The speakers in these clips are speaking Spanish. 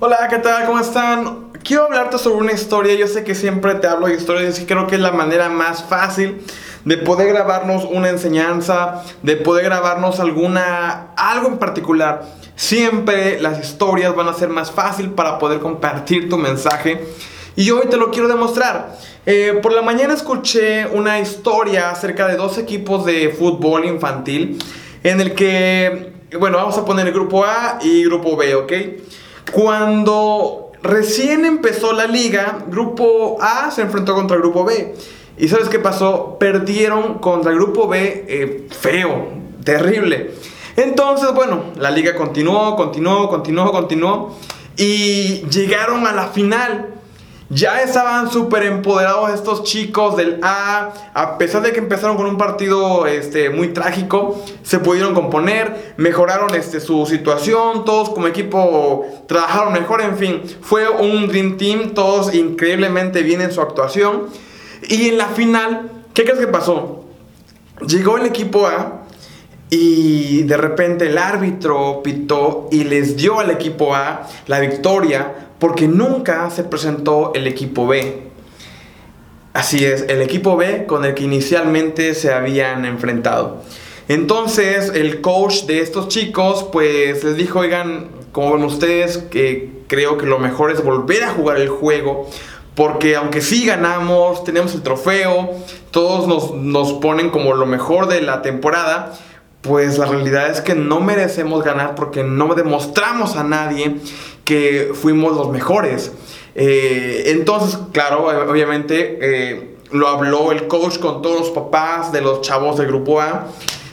Hola, ¿qué tal? ¿Cómo están? Quiero hablarte sobre una historia. Yo sé que siempre te hablo de historias y creo que es la manera más fácil de poder grabarnos una enseñanza, de poder grabarnos alguna algo en particular. Siempre las historias van a ser más fácil para poder compartir tu mensaje. Y hoy te lo quiero demostrar. Eh, por la mañana escuché una historia acerca de dos equipos de fútbol infantil en el que, bueno, vamos a poner el grupo A y grupo B, ¿ok? Cuando recién empezó la liga, grupo A se enfrentó contra el grupo B. ¿Y sabes qué pasó? Perdieron contra el grupo B eh, feo, terrible. Entonces, bueno, la liga continuó, continuó, continuó, continuó. Y llegaron a la final. Ya estaban súper empoderados estos chicos del A. A pesar de que empezaron con un partido este, muy trágico, se pudieron componer, mejoraron este, su situación, todos como equipo trabajaron mejor, en fin, fue un Dream Team, todos increíblemente bien en su actuación. Y en la final, ¿qué crees que pasó? Llegó el equipo A y de repente el árbitro pitó y les dio al equipo A la victoria porque nunca se presentó el equipo B. Así es, el equipo B con el que inicialmente se habían enfrentado. Entonces el coach de estos chicos pues les dijo, oigan, como ven ustedes, que creo que lo mejor es volver a jugar el juego. Porque aunque sí ganamos, tenemos el trofeo, todos nos, nos ponen como lo mejor de la temporada, pues la realidad es que no merecemos ganar porque no demostramos a nadie que fuimos los mejores. Eh, entonces, claro, obviamente eh, lo habló el coach con todos los papás de los chavos del grupo A.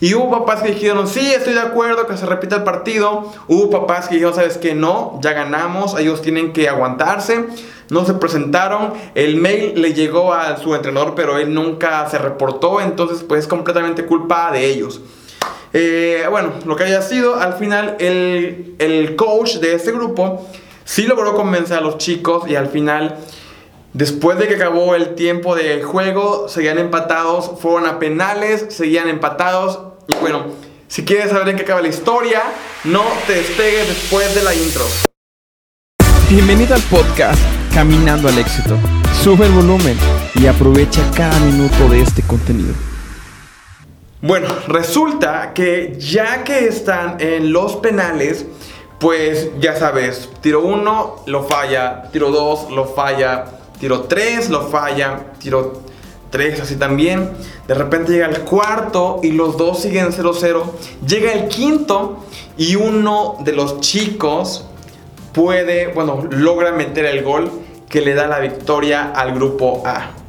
Y hubo papás que dijeron, sí, estoy de acuerdo que se repita el partido. Hubo papás que dijeron, sabes que no, ya ganamos, ellos tienen que aguantarse. No se presentaron, el mail le llegó a su entrenador, pero él nunca se reportó, entonces pues es completamente culpa de ellos. Eh, bueno, lo que haya sido, al final el, el coach de ese grupo sí logró convencer a los chicos y al final, después de que acabó el tiempo de juego, seguían empatados, fueron a penales, seguían empatados y bueno, si quieres saber en qué acaba la historia, no te despegues después de la intro. Bienvenido al podcast Caminando al éxito. Sube el volumen y aprovecha cada minuto de este contenido. Bueno, resulta que ya que están en los penales, pues ya sabes, tiro 1 lo falla, tiro 2 lo falla, tiro 3 lo falla, tiro 3 así también. De repente llega el cuarto y los dos siguen 0-0. Llega el quinto y uno de los chicos puede, bueno, logra meter el gol que le da la victoria al grupo A.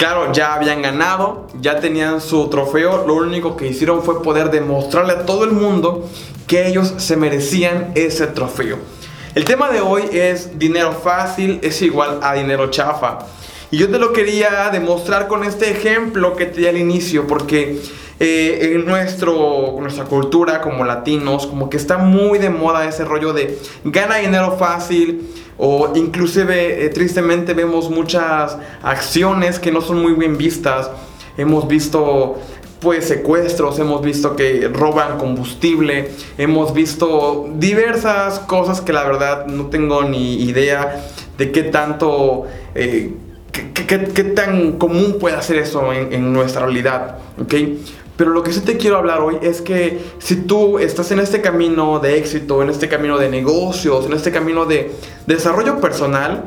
Claro, ya habían ganado, ya tenían su trofeo, lo único que hicieron fue poder demostrarle a todo el mundo que ellos se merecían ese trofeo. El tema de hoy es dinero fácil es igual a dinero chafa. Y yo te lo quería demostrar con este ejemplo que te di al inicio, porque eh, en nuestro, nuestra cultura como latinos, como que está muy de moda ese rollo de gana dinero fácil, o inclusive eh, tristemente vemos muchas acciones que no son muy bien vistas. Hemos visto pues secuestros, hemos visto que roban combustible, hemos visto diversas cosas que la verdad no tengo ni idea de qué tanto, eh, qué, tan común puede hacer eso en, en nuestra realidad, ¿ok? Pero lo que sí te quiero hablar hoy es que si tú estás en este camino de éxito, en este camino de negocios, en este camino de desarrollo personal,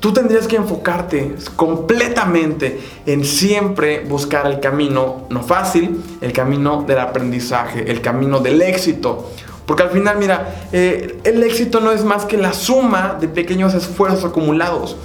tú tendrías que enfocarte completamente en siempre buscar el camino no fácil, el camino del aprendizaje, el camino del éxito. Porque al final, mira, eh, el éxito no es más que la suma de pequeños esfuerzos acumulados.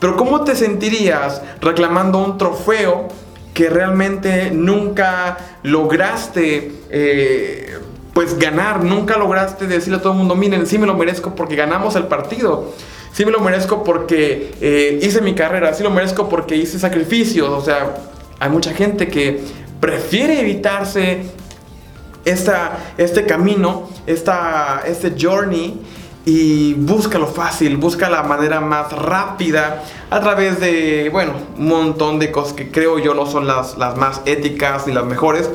Pero ¿cómo te sentirías reclamando un trofeo que realmente nunca lograste eh, pues ganar, nunca lograste decirle a todo el mundo, miren, sí me lo merezco porque ganamos el partido, sí me lo merezco porque eh, hice mi carrera, sí lo merezco porque hice sacrificios, o sea, hay mucha gente que prefiere evitarse esta, este camino, esta, este journey y busca lo fácil, busca la manera más rápida a través de, bueno, un montón de cosas que creo yo no son las, las más éticas ni las mejores.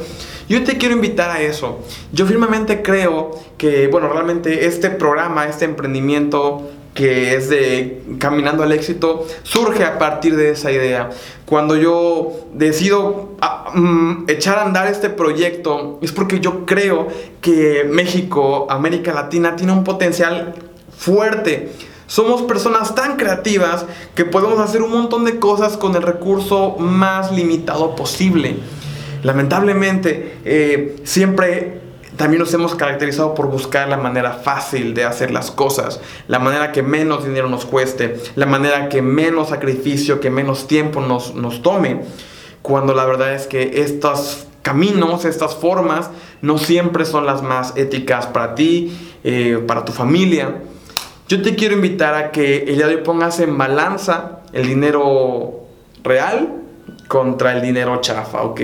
Yo te quiero invitar a eso. Yo firmemente creo que, bueno, realmente este programa, este emprendimiento que es de Caminando al Éxito, surge a partir de esa idea. Cuando yo decido ah, mm, echar a andar este proyecto, es porque yo creo que México, América Latina, tiene un potencial fuerte. Somos personas tan creativas que podemos hacer un montón de cosas con el recurso más limitado posible. Lamentablemente, eh, siempre también nos hemos caracterizado por buscar la manera fácil de hacer las cosas, la manera que menos dinero nos cueste, la manera que menos sacrificio, que menos tiempo nos, nos tome, cuando la verdad es que estos caminos, estas formas, no siempre son las más éticas para ti, eh, para tu familia. Yo te quiero invitar a que el día de hoy pongas en balanza el dinero real contra el dinero chafa, ¿ok?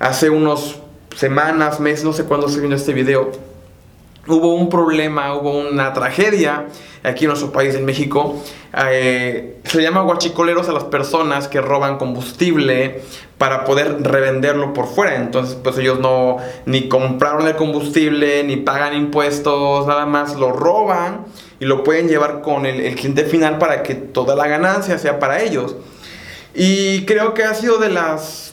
Hace unos semanas, meses, no sé cuándo se vino este video, hubo un problema, hubo una tragedia aquí en nuestro país, en México. Eh, se llama guachicoleros a las personas que roban combustible para poder revenderlo por fuera. Entonces, pues ellos no ni compraron el combustible, ni pagan impuestos, nada más lo roban y lo pueden llevar con el, el cliente final para que toda la ganancia sea para ellos. Y creo que ha sido de las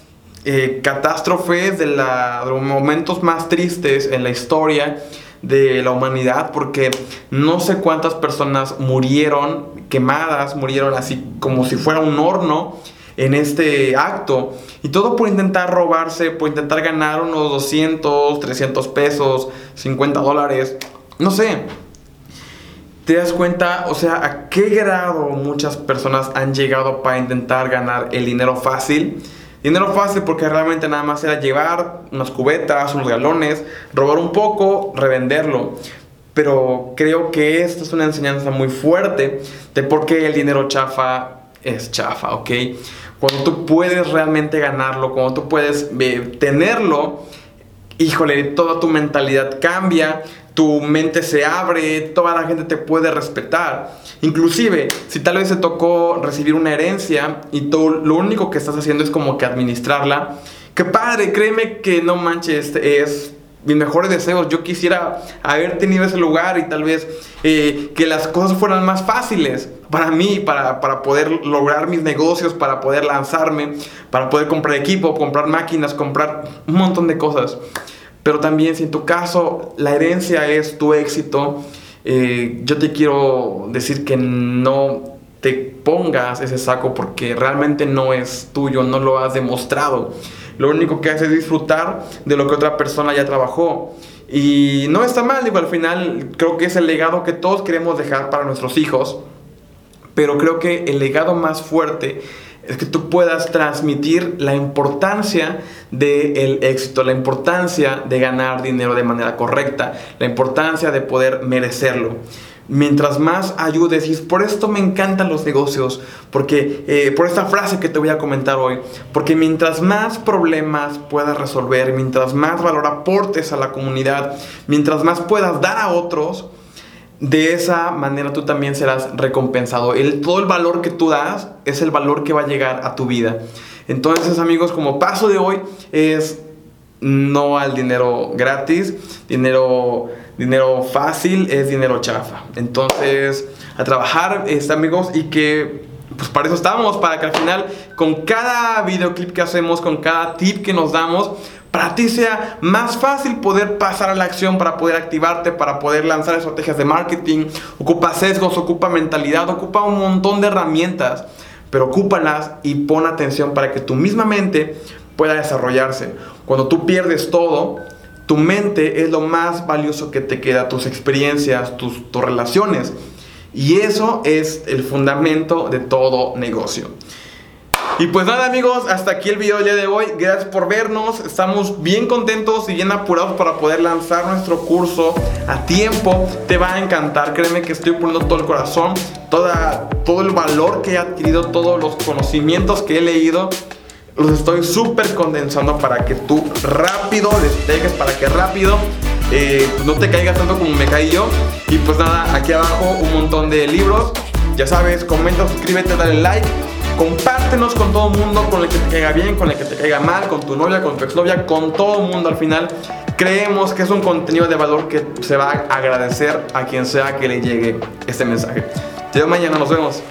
eh, catástrofes, de, los momentos más tristes en la historia de la humanidad, porque no sé cuántas personas murieron quemadas, murieron así como si fuera un horno en este acto. Y todo por intentar robarse, por intentar ganar unos 200, 300 pesos, 50 dólares, no sé. ¿Te das cuenta? O sea, a qué grado muchas personas han llegado para intentar ganar el dinero fácil. Dinero fácil porque realmente nada más era llevar unas cubetas, unos galones, robar un poco, revenderlo. Pero creo que esta es una enseñanza muy fuerte de por qué el dinero chafa es chafa, ¿ok? Cuando tú puedes realmente ganarlo, cuando tú puedes eh, tenerlo, híjole, toda tu mentalidad cambia, tu mente se abre, toda la gente te puede respetar. Inclusive, si tal vez te tocó recibir una herencia y tú lo único que estás haciendo es como que administrarla, que padre, créeme que no manches, es mis mejores deseos. Yo quisiera haber tenido ese lugar y tal vez eh, que las cosas fueran más fáciles para mí, para, para, poder lograr mis negocios, para poder lanzarme, para poder comprar equipo, comprar máquinas, comprar un montón de cosas. Pero también si en tu caso la herencia es tu éxito, eh, yo te quiero decir que no te pongas ese saco porque realmente no es tuyo, no lo has demostrado. Lo único que haces es disfrutar de lo que otra persona ya trabajó. Y no está mal, digo, al final creo que es el legado que todos queremos dejar para nuestros hijos. Pero creo que el legado más fuerte es que tú puedas transmitir la importancia del éxito, la importancia de ganar dinero de manera correcta, la importancia de poder merecerlo. Mientras más ayudes, y por esto me encantan los negocios, porque eh, por esta frase que te voy a comentar hoy, porque mientras más problemas puedas resolver, mientras más valor aportes a la comunidad, mientras más puedas dar a otros, de esa manera tú también serás recompensado. El, todo el valor que tú das es el valor que va a llegar a tu vida. Entonces amigos, como paso de hoy es no al dinero gratis, dinero, dinero fácil es dinero chafa. Entonces, a trabajar, este, amigos, y que pues para eso estamos, para que al final con cada videoclip que hacemos, con cada tip que nos damos, para ti sea más fácil poder pasar a la acción, para poder activarte, para poder lanzar estrategias de marketing. Ocupa sesgos, ocupa mentalidad, ocupa un montón de herramientas, pero ocúpalas y pon atención para que tu misma mente pueda desarrollarse. Cuando tú pierdes todo, tu mente es lo más valioso que te queda, tus experiencias, tus, tus relaciones. Y eso es el fundamento de todo negocio. Y pues nada amigos, hasta aquí el video de hoy. Gracias por vernos. Estamos bien contentos y bien apurados para poder lanzar nuestro curso a tiempo. Te va a encantar. Créeme que estoy poniendo todo el corazón, toda, todo el valor que he adquirido, todos los conocimientos que he leído. Los estoy súper condensando para que tú rápido despegues, para que rápido eh, pues no te caigas tanto como me caí yo. Y pues nada, aquí abajo un montón de libros. Ya sabes, comenta, suscríbete, dale like Compártenos con todo el mundo, con el que te caiga bien, con el que te caiga mal, con tu novia, con tu exnovia, con todo el mundo al final. Creemos que es un contenido de valor que se va a agradecer a quien sea que le llegue este mensaje. Te veo mañana, nos vemos.